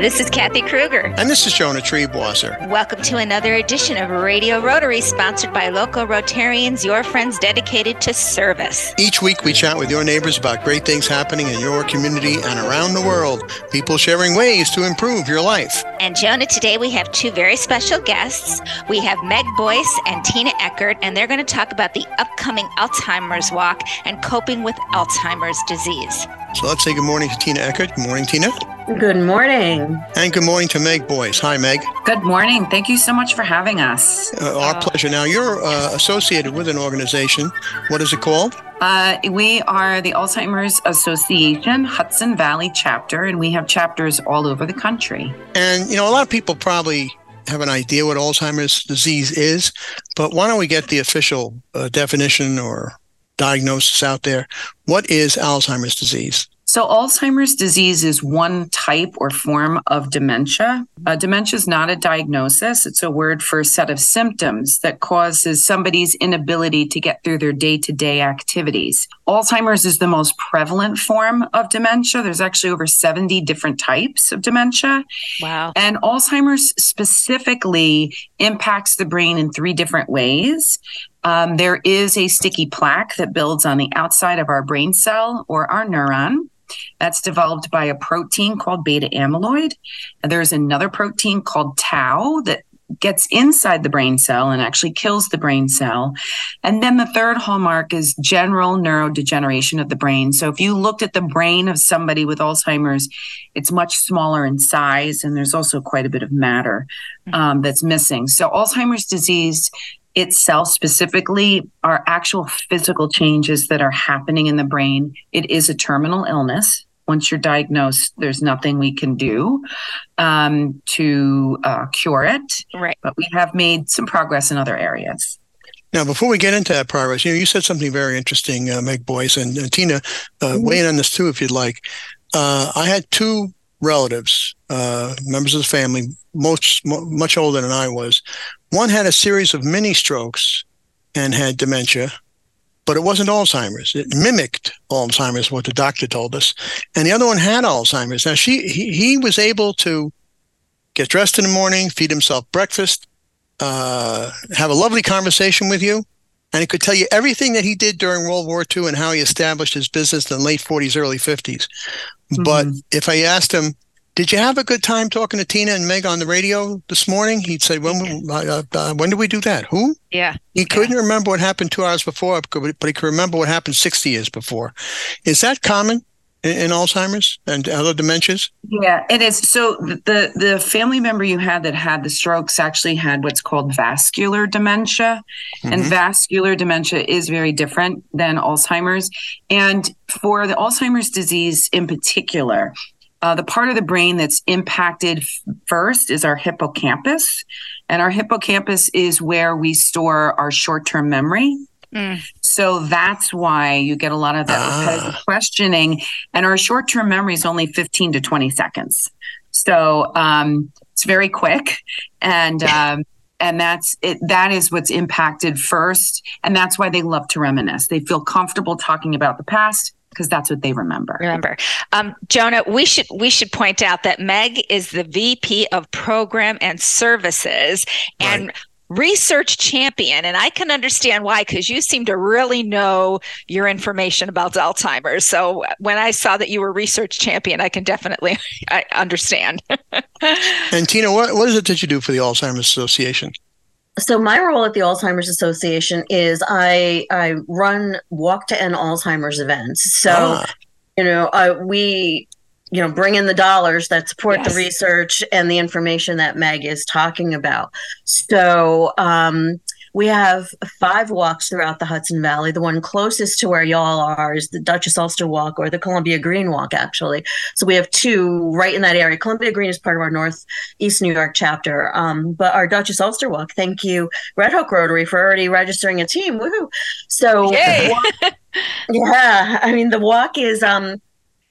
this is Kathy Kruger. And this is Jonah Triebwasser. Welcome to another edition of Radio Rotary, sponsored by local Rotarians, your friends dedicated to service. Each week, we chat with your neighbors about great things happening in your community and around the world, people sharing ways to improve your life. And Jonah, today we have two very special guests. We have Meg Boyce and Tina Eckert, and they're going to talk about the upcoming Alzheimer's Walk and coping with Alzheimer's disease. So let's say good morning to Tina Eckert. Good morning, Tina. Good morning. And good morning to Meg Boyce. Hi, Meg. Good morning. Thank you so much for having us. Uh, our uh, pleasure. Now, you're uh, associated with an organization. What is it called? Uh, we are the Alzheimer's Association Hudson Valley chapter, and we have chapters all over the country. And, you know, a lot of people probably have an idea what Alzheimer's disease is, but why don't we get the official uh, definition or diagnosis out there? What is Alzheimer's disease? So, Alzheimer's disease is one type or form of dementia. Uh, dementia is not a diagnosis, it's a word for a set of symptoms that causes somebody's inability to get through their day to day activities. Alzheimer's is the most prevalent form of dementia. There's actually over 70 different types of dementia. Wow. And Alzheimer's specifically impacts the brain in three different ways. Um, there is a sticky plaque that builds on the outside of our brain cell or our neuron. That's developed by a protein called beta amyloid. And there's another protein called tau that gets inside the brain cell and actually kills the brain cell. And then the third hallmark is general neurodegeneration of the brain. So if you looked at the brain of somebody with Alzheimer's, it's much smaller in size, and there's also quite a bit of matter um, that's missing. So Alzheimer's disease itself specifically are actual physical changes that are happening in the brain. It is a terminal illness. Once you're diagnosed, there's nothing we can do um, to uh, cure it. Right. But we have made some progress in other areas. Now, before we get into that progress, you know, you said something very interesting, uh, Meg Boyce and uh, Tina. Uh, mm-hmm. Weigh in on this too, if you'd like. Uh, I had two relatives, uh, members of the family, much much older than I was. One had a series of mini strokes and had dementia, but it wasn't Alzheimer's. It mimicked Alzheimer's, what the doctor told us. And the other one had Alzheimer's. Now she he, he was able to get dressed in the morning, feed himself breakfast, uh, have a lovely conversation with you, and he could tell you everything that he did during World War II and how he established his business in the late 40s, early 50s. Mm-hmm. But if I asked him, did you have a good time talking to Tina and Meg on the radio this morning? He'd say, "When uh, uh, when did we do that? Who?" Yeah. He couldn't yeah. remember what happened two hours before, but he could remember what happened sixty years before. Is that common in, in Alzheimer's and other dementias? Yeah, it is. So the the family member you had that had the strokes actually had what's called vascular dementia, mm-hmm. and vascular dementia is very different than Alzheimer's. And for the Alzheimer's disease in particular, uh, the part of the brain that's impacted first is our hippocampus. And our hippocampus is where we store our short term memory. Mm. So that's why you get a lot of that ah. questioning. And our short term memory is only 15 to 20 seconds. So um, it's very quick. And um, and that's it that is what's impacted first and that's why they love to reminisce they feel comfortable talking about the past because that's what they remember. Remember, um, Jonah. We should we should point out that Meg is the VP of Program and Services and. Right. Research champion, and I can understand why because you seem to really know your information about Alzheimer's. So when I saw that you were research champion, I can definitely I understand. and Tina, what, what is it that you do for the Alzheimer's Association? so my role at the Alzheimer's Association is I I run walk to end Alzheimer's events. So ah. you know uh, we you know bring in the dollars that support yes. the research and the information that Meg is talking about. So um, we have five walks throughout the Hudson Valley. The one closest to where y'all are is the Dutchess Ulster Walk or the Columbia Green Walk, actually. So we have two right in that area. Columbia Green is part of our Northeast New York chapter. Um, but our Dutchess Ulster Walk, thank you, Red Hook Rotary, for already registering a team. Woohoo! So, yeah, I mean, the walk is um,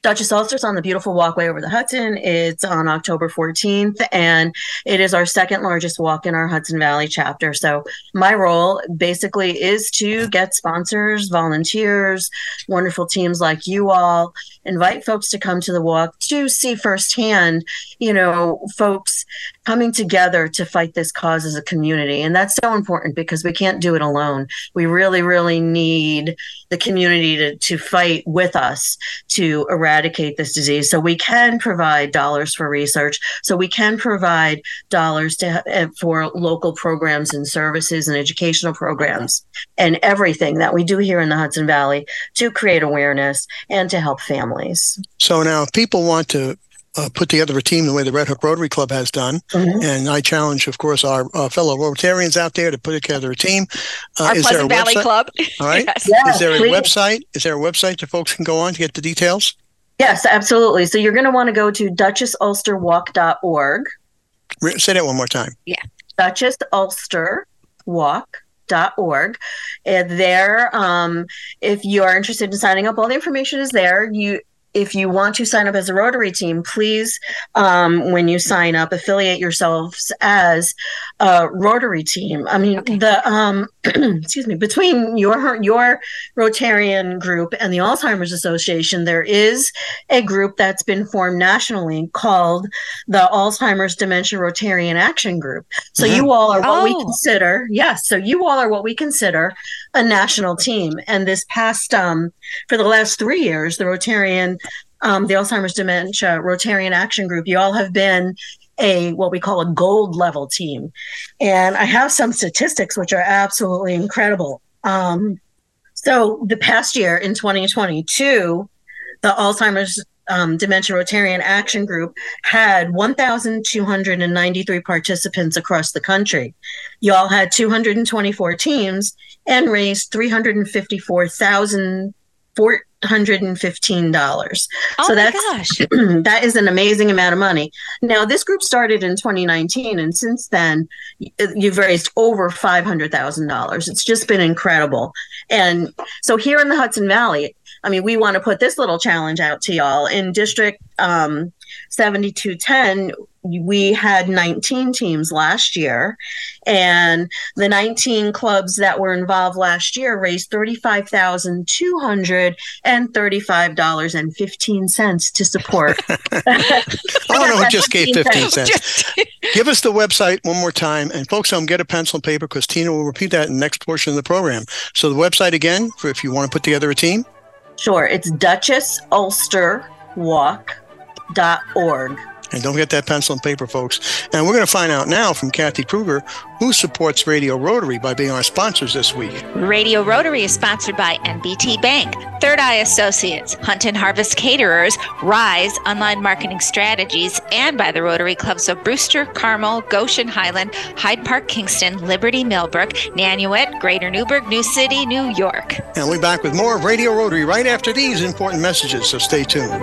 Dutchess Ulster's on the beautiful walkway over the Hudson. It's on October 14th, and it is our second largest walk in our Hudson Valley chapter. So, my role basically is to get sponsors, volunteers, wonderful teams like you all, invite folks to come to the walk to see firsthand, you know, folks coming together to fight this cause as a community. And that's so important because we can't do it alone. We really, really need the community to, to fight with us to eradicate this disease. So we can provide dollars for research. So we can provide dollars to, eh, for local programs and services and educational programs and everything that we do here in the Hudson Valley to create awareness and to help families. So now, if people want to uh, put together a team the way the Red Hook Rotary Club has done. Mm-hmm. And I challenge, of course, our uh, fellow Rotarians out there to put together a team. Uh, our is Pleasant there a Valley website? Club. All right. yes. Yeah, is there a please. website? Is there a website that folks can go on to get the details? Yes, absolutely. So you're going to want to go to dutchessulsterwalk.org. Re- say that one more time. Yeah. dutchessulsterwalk.org and there um, if you are interested in signing up all the information is there you if you want to sign up as a Rotary team, please, um, when you sign up, affiliate yourselves as a Rotary team. I mean, okay. the um, excuse me, between your your Rotarian group and the Alzheimer's Association, there is a group that's been formed nationally called the Alzheimer's Dementia Rotarian Action Group. So mm-hmm. you all are what oh. we consider, yes. So you all are what we consider a national team. And this past um, for the last three years, the Rotarian um, the Alzheimer's Dementia Rotarian Action Group, you all have been a what we call a gold level team. And I have some statistics which are absolutely incredible. Um, so the past year in 2022, the Alzheimer's um, Dementia Rotarian Action Group had 1,293 participants across the country. Y'all had 224 teams and raised 354,000 $415. Oh so that's gosh. that is an amazing amount of money. Now this group started in 2019 and since then you've raised over $500,000. It's just been incredible. And so here in the Hudson Valley, I mean, we want to put this little challenge out to y'all in district um, 7210 we had 19 teams last year and the 19 clubs that were involved last year raised $35,235.15 to support. I don't know who just gave 15 cents. Give us the website one more time and folks, I'm get a pencil and paper because Tina will repeat that in the next portion of the program. So the website again, for if you want to put together a team. Sure. It's Dutchess Ulster Walk org. And don't get that pencil and paper, folks. And we're going to find out now from Kathy Kruger who supports Radio Rotary by being our sponsors this week. Radio Rotary is sponsored by NBT Bank, Third Eye Associates, Hunt and Harvest Caterers, Rise Online Marketing Strategies, and by the Rotary Clubs of Brewster, Carmel, Goshen Highland, Hyde Park, Kingston, Liberty, Millbrook, Nanuet, Greater Newburgh, New City, New York. And we'll be back with more of Radio Rotary right after these important messages, so stay tuned.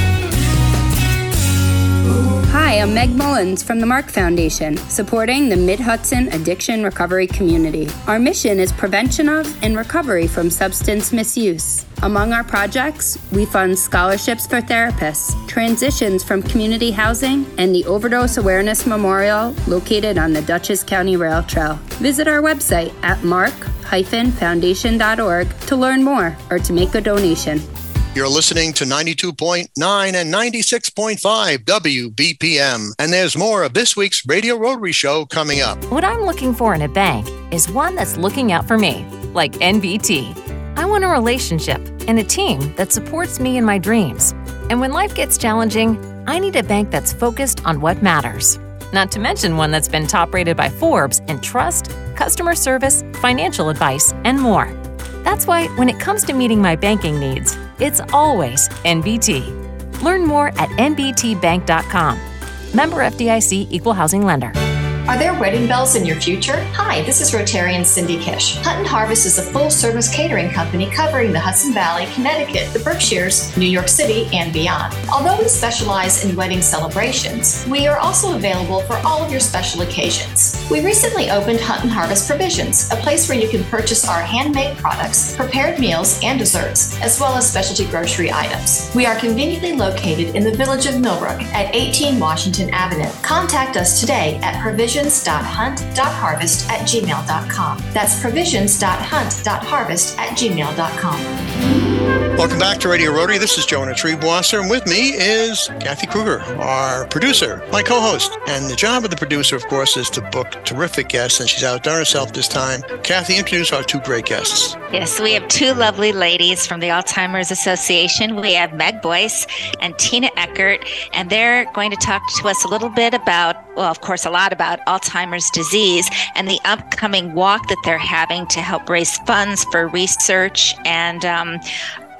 Hi, I'm Meg Mullins from the Mark Foundation, supporting the Mid Hudson addiction recovery community. Our mission is prevention of and recovery from substance misuse. Among our projects, we fund scholarships for therapists, transitions from community housing, and the Overdose Awareness Memorial located on the Dutchess County Rail Trail. Visit our website at mark-foundation.org to learn more or to make a donation. You're listening to 92.9 and 96.5 WBPM. And there's more of this week's Radio Rotary Show coming up. What I'm looking for in a bank is one that's looking out for me, like NBT. I want a relationship and a team that supports me in my dreams. And when life gets challenging, I need a bank that's focused on what matters. Not to mention one that's been top rated by Forbes in trust, customer service, financial advice, and more. That's why when it comes to meeting my banking needs, it's always NBT. Learn more at nbtbank.com. Member FDIC Equal Housing Lender. Are there wedding bells in your future? Hi, this is Rotarian Cindy Kish. Hunt and Harvest is a full service catering company covering the Hudson Valley, Connecticut, the Berkshires, New York City, and beyond. Although we specialize in wedding celebrations, we are also available for all of your special occasions. We recently opened Hunt and Harvest Provisions, a place where you can purchase our handmade products, prepared meals, and desserts, as well as specialty grocery items. We are conveniently located in the village of Millbrook at 18 Washington Avenue. Contact us today at Provisions provisions.hunt.harvest at gmail.com. That's provisions.hunt.harvest at gmail.com. Welcome back to Radio Rotary. This is Jonah Triebwasser, and with me is Kathy Kruger, our producer, my co-host. And the job of the producer, of course, is to book terrific guests, and she's outdone herself this time. Kathy, introduce our two great guests. Yes, we have two lovely ladies from the Alzheimer's Association. We have Meg Boyce and Tina Eckert, and they're going to talk to us a little bit about, well, of course, a lot about Alzheimer's disease and the upcoming walk that they're having to help raise funds for research and um,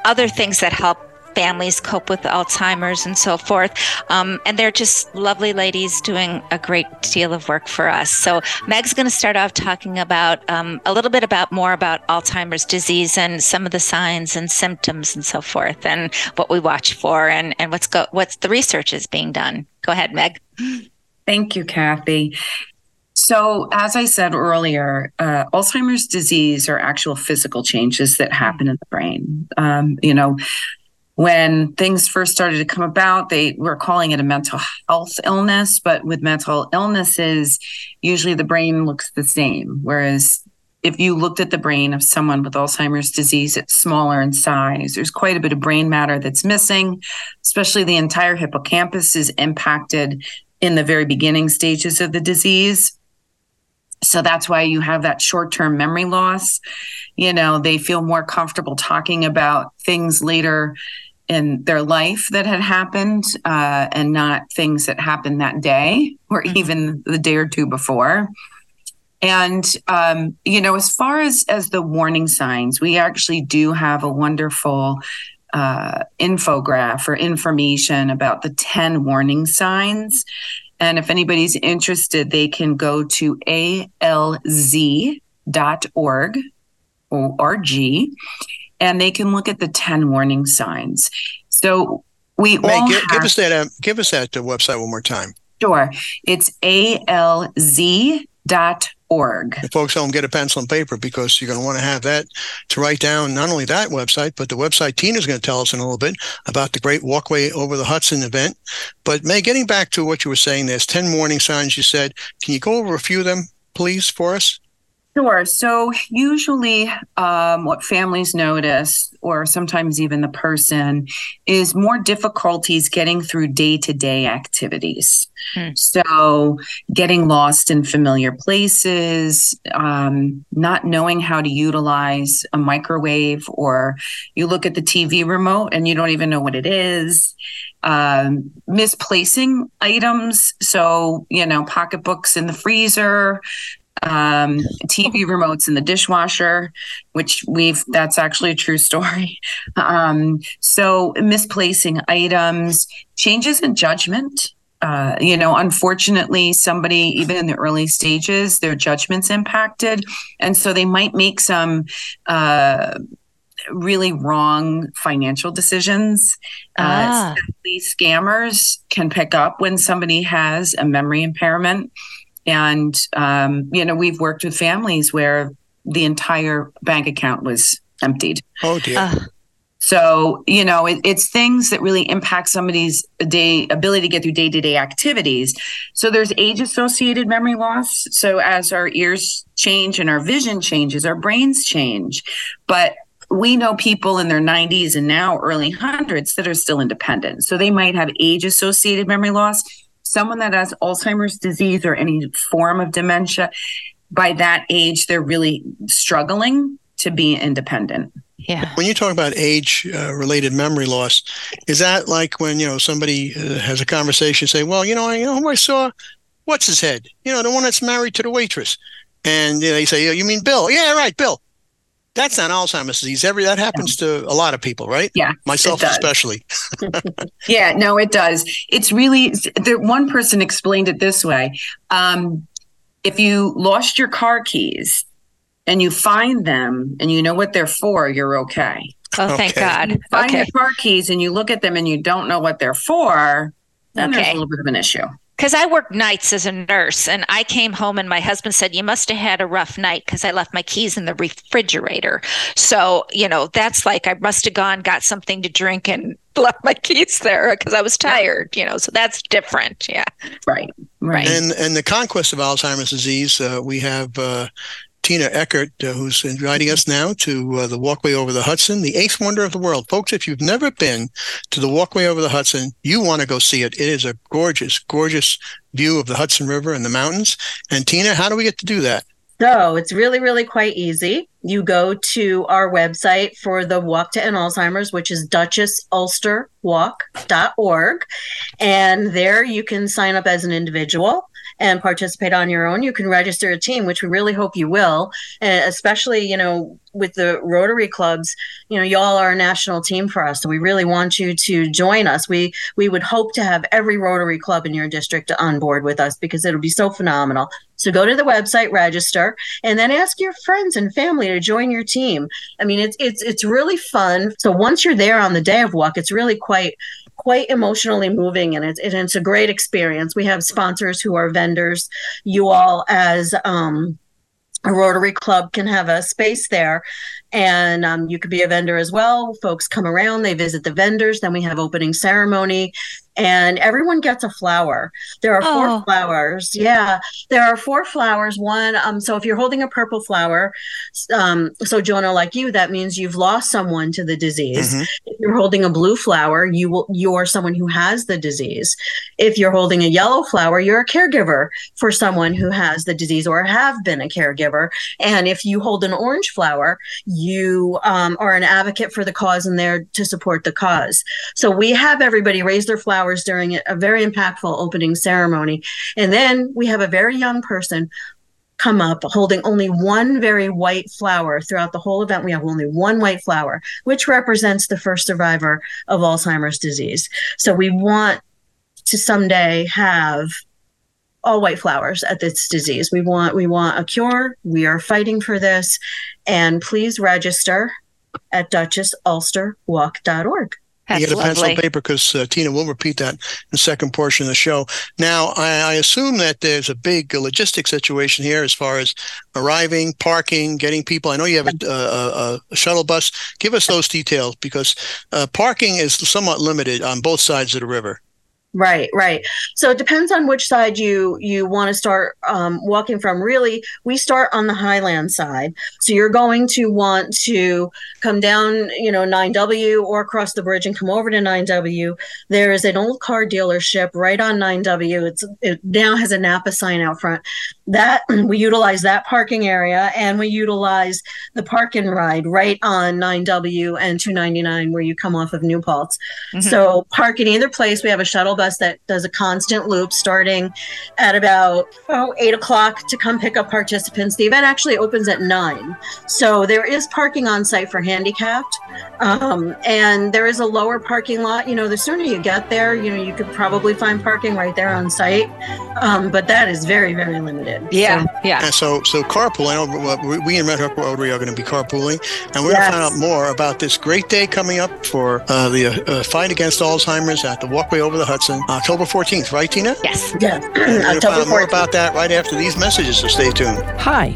other things that help families cope with Alzheimer's and so forth. Um, and they're just lovely ladies doing a great deal of work for us. So Meg's going to start off talking about um, a little bit about more about Alzheimer's disease and some of the signs and symptoms and so forth, and what we watch for, and and what's go what's the research is being done. Go ahead, Meg. Thank you, Kathy. So, as I said earlier, uh, Alzheimer's disease are actual physical changes that happen in the brain. Um, you know, when things first started to come about, they were calling it a mental health illness, but with mental illnesses, usually the brain looks the same. Whereas if you looked at the brain of someone with Alzheimer's disease, it's smaller in size. There's quite a bit of brain matter that's missing, especially the entire hippocampus is impacted in the very beginning stages of the disease. So that's why you have that short term memory loss. You know, they feel more comfortable talking about things later in their life that had happened uh, and not things that happened that day or mm-hmm. even the day or two before. And um, you know, as far as as the warning signs, we actually do have a wonderful uh, infograph or information about the 10 warning signs and if anybody's interested, they can go to alz.org or G, and they can look at the 10 warning signs. So we Wait, all give, have, give us that uh, give us that uh, website one more time. Sure. It's alz.org org. If folks home, get a pencil and paper because you're going to want to have that to write down not only that website, but the website Tina's going to tell us in a little bit about the Great Walkway Over the Hudson event. But May, getting back to what you were saying, there's 10 warning signs you said. Can you go over a few of them, please, for us? Sure. So, usually, um, what families notice, or sometimes even the person, is more difficulties getting through day to day activities. Hmm. So, getting lost in familiar places, um, not knowing how to utilize a microwave, or you look at the TV remote and you don't even know what it is. Um, misplacing items. So, you know, pocketbooks in the freezer, um, TV remotes in the dishwasher, which we've that's actually a true story. Um, so misplacing items, changes in judgment. Uh, you know, unfortunately, somebody even in the early stages, their judgment's impacted, and so they might make some. Uh, really wrong financial decisions. Uh, ah. Uh, scammers can pick up when somebody has a memory impairment and, um, you know, we've worked with families where the entire bank account was emptied. Oh, dear. Uh, so, you know, it, it's things that really impact somebody's day ability to get through day to day activities. So there's age associated memory loss. So as our ears change and our vision changes, our brains change. But we know people in their 90s and now early hundreds that are still independent. So they might have age associated memory loss someone that has Alzheimer's disease or any form of dementia, by that age, they're really struggling to be independent. Yeah. When you talk about age uh, related memory loss, is that like when, you know, somebody uh, has a conversation, say, well, you know, I, you know who I saw? What's his head? You know, the one that's married to the waitress. And you know, they say, oh, you mean Bill? Yeah, right, Bill. That's not Alzheimer's disease. Every that happens to a lot of people, right? Yeah, myself especially. yeah, no, it does. It's really the one person explained it this way: um, if you lost your car keys and you find them and you know what they're for, you're okay. Oh, thank Okay. God. You find Okay. your car keys and you look at them and you don't know what they're for, then there's Okay. a little bit of an issue. Because I worked nights as a nurse, and I came home, and my husband said, "You must have had a rough night because I left my keys in the refrigerator." So you know, that's like I must have gone, got something to drink, and left my keys there because I was tired. You know, so that's different. Yeah, Right. Right. And and the conquest of Alzheimer's disease, uh, we have uh, Tina Eckert, uh, who's inviting us now to uh, the Walkway over the Hudson, the eighth wonder of the world. Folks, if you've never been to the Walkway over the Hudson, you want to go see it. It is a gorgeous, gorgeous view of the Hudson River and the mountains. And Tina, how do we get to do that? So it's really, really quite easy. You go to our website for the Walk to End Alzheimer's, which is dutchessulsterwalk.org. And there you can sign up as an individual and participate on your own. You can register a team, which we really hope you will, and especially, you know, with the Rotary clubs, you know, y'all are a national team for us. So we really want you to join us. We we would hope to have every Rotary club in your district on board with us because it'll be so phenomenal. So go to the website, register, and then ask your friends and family to join your team. I mean, it's it's it's really fun. So once you're there on the day of walk, it's really quite quite emotionally moving and it's, it's a great experience. We have sponsors who are vendors. You all as um a Rotary Club can have a space there, and um, you could be a vendor as well. Folks come around, they visit the vendors. Then we have opening ceremony, and everyone gets a flower. There are four Oh. flowers. Yeah, there are four flowers. One, um, so if you're holding a purple flower, um, so Jonah, like you, that means you've lost someone to the disease. Mhm. If you're holding a blue flower, you will you're someone who has the disease. If you're holding a yellow flower, you're a caregiver for someone who has the disease or have been a caregiver. And if you hold an orange flower, you um, are an advocate for the cause and there to support the cause. So we have everybody raise their flowers during a very impactful opening ceremony. And then we have a very young person come up holding only one very white flower throughout the whole event. We have only one white flower, which represents the first survivor of Alzheimer's disease. So we want to someday have all white flowers at this disease. We want we want a cure. We are fighting for this. And please register at dutchessulsterwalk.org. You that's get a pencil and paper because uh, Tina will repeat that in the second portion of the show. Now, I, I assume that there's a big logistic situation here as far as arriving, parking, getting people. I know you have a, a, a, a shuttle bus. Give us those details because uh, parking is somewhat limited on both sides of the river. Right, right. So it depends on which side you you want to start um, walking from. Really, we start on the Highland side. So you're going to want to come down, you know, 9W or cross the bridge and come over to 9W. There is an old car dealership right on 9W. It's it now has a Napa sign out front. That we utilize that parking area, and we utilize the park and ride right on 9W and 299 where you come off of New Paltz. Mhm. So park in either place. We have a shuttle bus that does a constant loop starting at about oh, eight o'clock to come pick up participants. The event actually opens at nine. So there is parking on site for handicapped. Um, and there is a lower parking lot. You know, the sooner you get there, you know, you could probably find parking right there on site. Um, but that is very, very limited. Yeah, So- yeah. And so, so carpool. I know uh, we- we in Red Hook Rotary are going to be carpooling, and we're Yes. going to find out more about this great day coming up for uh, the uh, uh, fight against Alzheimer's at the Walkway over the Hudson, October 14th, right, Tina? Yes. yeah. We're going to October find out more about that right after these messages, so stay tuned. Hi,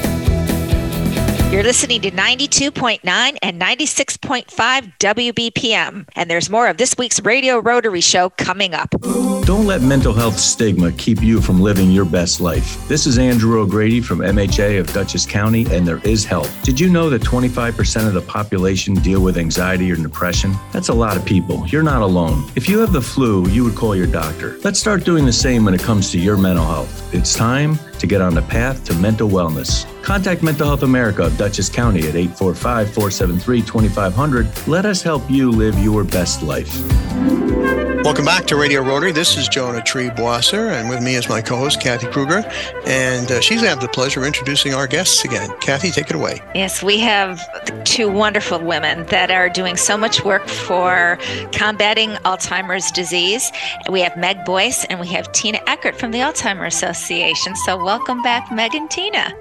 You're listening to 92.9 and 96.5 WBPM. And there's more of this week's Radio Rotary Show coming up. Don't let mental health stigma keep you from living your best life. This is Andrew O'Grady from MHA of Dutchess County, and there is help. Did you know that 25% of the population deal with anxiety or depression? That's a lot of people. You're not alone. If you have the flu, you would call your doctor. Let's start doing the same when it comes to your mental health. It's time to get on the path to mental wellness. Contact Mental Health America of Dutchess County at 845 473 2500. Let us help you live your best life. Welcome back to Radio Rotary. This is Jonah Triebwasser, and with me is my co-host Kathy Kruger, and uh, she's going to have the pleasure of introducing our guests again. Kathy, take it away. Yes, we have two wonderful women that are doing so much work for combating Alzheimer's disease. We have Meg Boyce and we have Tina Eckert from the Alzheimer's Association. So welcome back, Meg and Tina.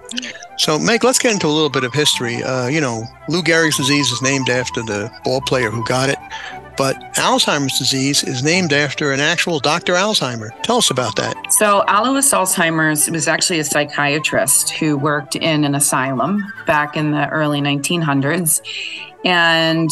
So, Meg, let's get into a little bit of history. Uh, you know, Lou Gehrig's disease is named after the ball player who got it. But Alzheimer's disease is named after an actual Dr. Alzheimer. Tell us about that. So, Alois Alzheimer's was actually a psychiatrist who worked in an asylum back in the early 1900s. And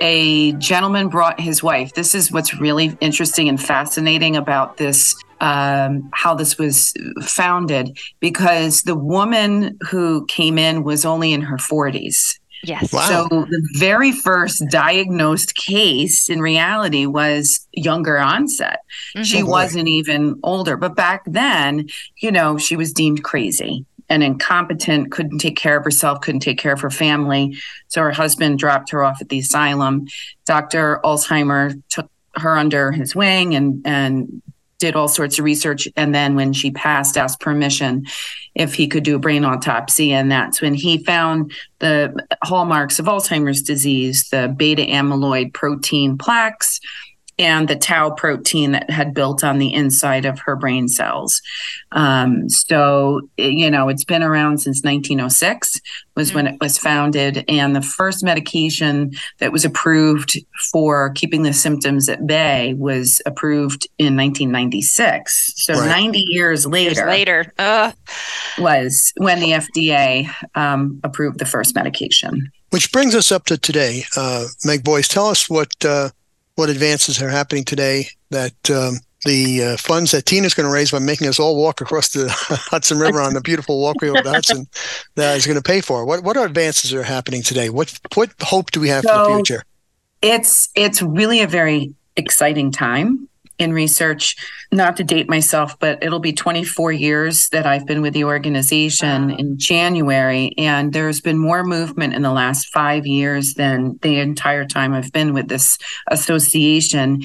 a gentleman brought his wife. This is what's really interesting and fascinating about this um, how this was founded because the woman who came in was only in her 40s Yes. Wow. So the very first diagnosed case in reality was younger onset. Mm-hmm. She wasn't even older, but back then, you know, she was deemed crazy and incompetent, couldn't take care of herself, couldn't take care of her family. So her husband dropped her off at the asylum. Dr. Alzheimer took her under his wing and and did all sorts of research and then when she passed asked permission if he could do a brain autopsy and that's when he found the hallmarks of alzheimer's disease the beta amyloid protein plaques and the tau protein that had built on the inside of her brain cells. Um, so, you know, it's been around since 1906 was mm-hmm. when it was founded. And the first medication that was approved for keeping the symptoms at bay was approved in 1996. So right. 90 years later, years later uh. was when the FDA um, approved the first medication. Which brings us up to today. Uh, Meg Boyce, tell us what uh, what advances are happening today that um, the uh, funds that Tina's going to raise by making us all walk across the Hudson River on the beautiful walkway over the Hudson that is going to pay for. What what advances are happening today? What what hope do we have so for the future? It's it's really a very exciting time in research, not to date myself, but it'll be 24 years that I've been with the organization wow. in January. And there's been more movement in the last five years than the entire time I've been with this association,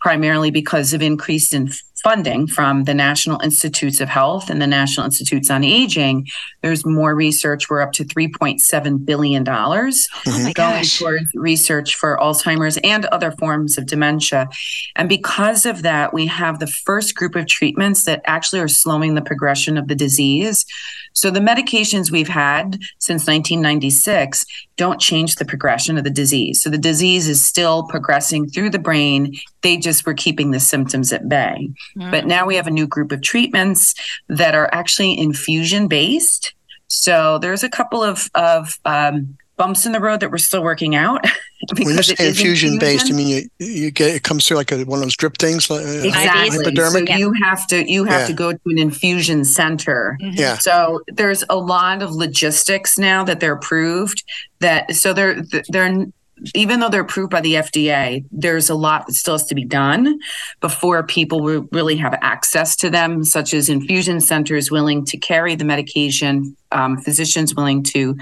primarily because of increased in funding from the National Institutes of Health and the National Institutes on Aging, there's more research. We're up to $3.7 billion oh going towards research for Alzheimer's and other forms of dementia. And because of that, we have the first group of treatments that actually are slowing the progression of the disease. So the medications we've had since 1996 don't change the progression of the disease. So the disease is still progressing through the brain. They just were keeping the symptoms at bay. Mm. But now we have a new group of treatments that are actually infusion based. So there's a couple of of um, bumps in the road that we're still working out. when you say infusion, based, I mean you you get it comes through like a, one of those drip things, uh, exactly. Hypodermic. So you have to you have yeah. to go to an infusion center. Mm-hmm. Yeah. So there's a lot of logistics now that they're approved. That so they're they're even though they're approved by the FDA, there's a lot that still has to be done before people will really have access to them, such as infusion centers willing to carry the medication, um, physicians willing to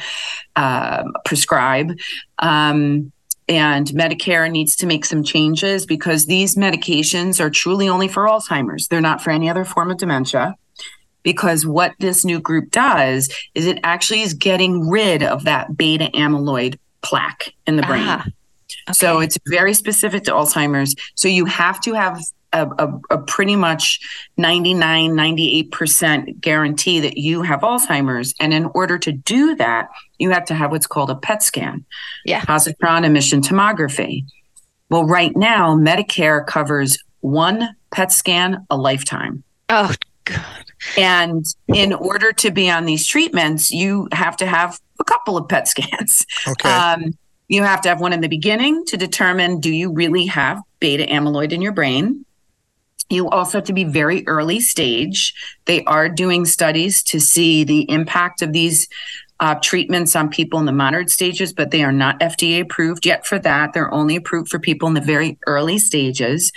uh, prescribe. Um, and Medicare needs to make some changes because these medications are truly only for Alzheimer's. They're not for any other form of dementia. Because what this new group does is it actually is getting rid of that beta amyloid plaque in the brain. Ah, okay. So it's very specific to Alzheimer's. So you have to have a, a, a, pretty much 99, 98% guarantee that you have Alzheimer's. And in order to do that, you have to have what's called a PET scan, yeah. positron emission tomography. Well, right now, Medicare covers one PET scan a lifetime. Oh, God. And in order to be on these treatments, you have to have a couple of PET scans. Okay. Um, you have to have one in the beginning to determine do you really have beta amyloid in your brain? You also have to be very early stage. They are doing studies to see the impact of these uh, treatments on people in the moderate stages, but they are not FDA approved yet for that. They're only approved for people in the very early stages.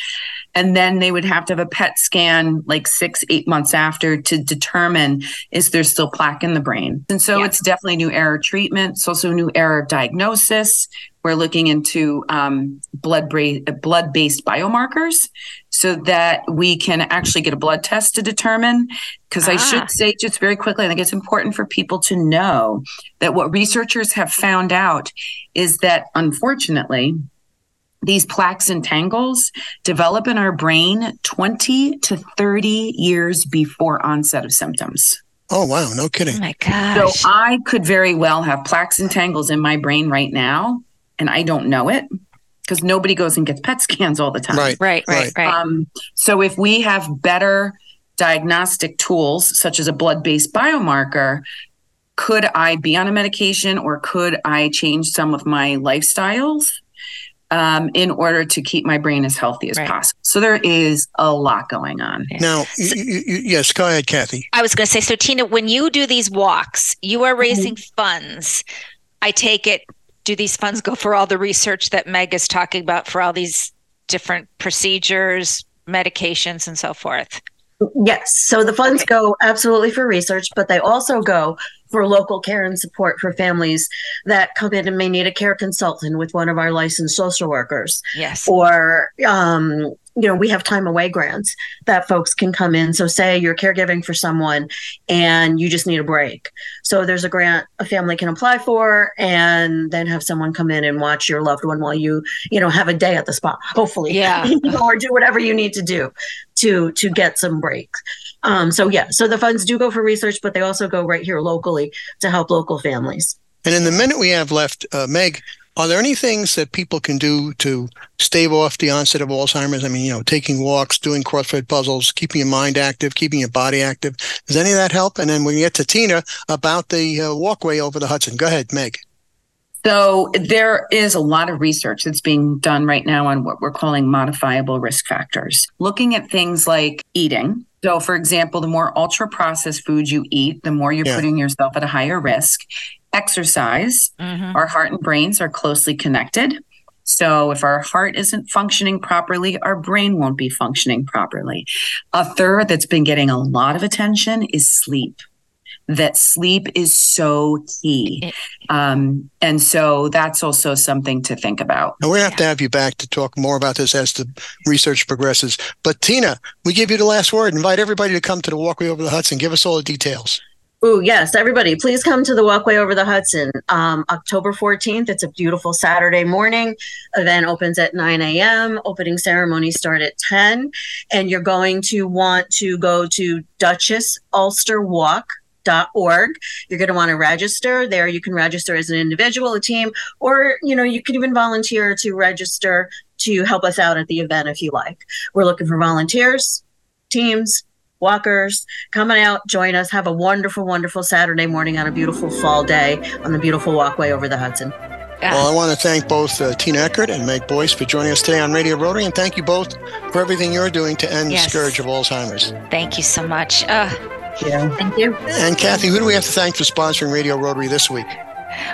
And then they would have to have a PET scan like six, eight months after to determine is there still plaque in the brain. And so yeah. it's definitely new error treatment. It's also a new error diagnosis. We're looking into um, blood bra- blood based biomarkers so that we can actually get a blood test to determine. Because ah. I should say, just very quickly, I think it's important for people to know that what researchers have found out is that unfortunately, these plaques and tangles develop in our brain 20 to 30 years before onset of symptoms. Oh, wow. No kidding. Oh, my gosh. So I could very well have plaques and tangles in my brain right now and I don't know it because nobody goes and gets PET scans all the time. Right, right, right, right. Um, so if we have better diagnostic tools, such as a blood-based biomarker, could I be on a medication or could I change some of my lifestyles um, in order to keep my brain as healthy as right. possible? So there is a lot going on. Now, so, you, you, yes, go ahead, Kathy. I was going to say, so Tina, when you do these walks, you are raising mm-hmm. funds. I take it do these funds go for all the research that Meg is talking about for all these different procedures, medications, and so forth? Yes. So the funds okay. go absolutely for research, but they also go for local care and support for families that come in and may need a care consultant with one of our licensed social workers. Yes. Or um, you know, we have time away grants that folks can come in. So, say you're caregiving for someone and you just need a break. So, there's a grant a family can apply for and then have someone come in and watch your loved one while you, you know, have a day at the spa, hopefully. Yeah. or do whatever you need to do to to get some breaks. Um, so yeah, so the funds do go for research, but they also go right here locally to help local families. And in the minute we have left, uh, Meg, are there any things that people can do to stave off the onset of Alzheimer's? I mean, you know, taking walks, doing crossword puzzles, keeping your mind active, keeping your body active. Does any of that help? And then when we get to Tina about the uh, walkway over the Hudson. Go ahead, Meg. So there is a lot of research that's being done right now on what we're calling modifiable risk factors, looking at things like eating. So, for example, the more ultra processed foods you eat, the more you're yeah. putting yourself at a higher risk exercise, mm-hmm. our heart and brains are closely connected. So, if our heart isn't functioning properly, our brain won't be functioning properly. A third that's been getting a lot of attention is sleep. That sleep is so key. Um, and so that's also something to think about. Now, we have to have you back to talk more about this as the research progresses. But, Tina, we give you the last word. Invite everybody to come to the walkway over the Hudson. Give us all the details. Oh, yes, everybody, please come to the Walkway Over the Hudson. Um, October 14th, it's a beautiful Saturday morning. Event opens at 9 a.m., opening ceremony start at 10. And you're going to want to go to Dutchess Ulster Walk org. You're going to want to register there. You can register as an individual, a team, or you know you can even volunteer to register to help us out at the event if you like. We're looking for volunteers, teams, walkers, coming out, join us, have a wonderful, wonderful Saturday morning on a beautiful fall day on the beautiful walkway over the Hudson. Well, I want to thank both uh, Tina Eckert and Meg Boyce for joining us today on Radio Rotary, and thank you both for everything you're doing to end yes. the scourge of Alzheimer's. Thank you so much. Uh, yeah. Thank you. And Kathy, who do we have to thank for sponsoring Radio Rotary this week?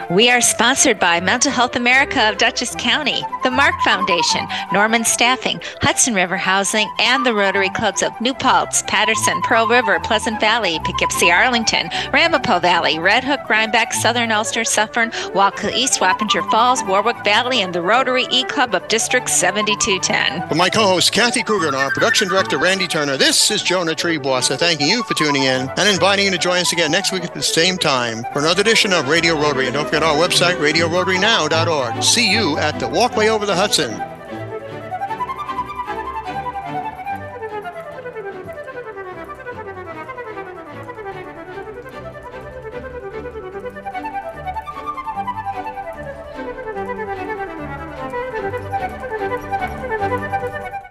We are sponsored by Mental Health America of Dutchess County, the Mark Foundation, Norman Staffing, Hudson River Housing, and the Rotary Clubs of New Paltz, Patterson, Pearl River, Pleasant Valley, Poughkeepsie, Arlington, Ramapo Valley, Red Hook, Rhinebeck, Southern Ulster, Suffern, Waukee East, Wappinger Falls, Warwick Valley, and the Rotary E Club of District 7210. For my co-host Kathy Kruger and our production director Randy Turner, this is Jonah Triebwasser thanking you for tuning in and inviting you to join us again next week at the same time for another edition of Radio Rotary. And don't forget our website, radiorotarynow.org. See you at the Walkway Over the Hudson.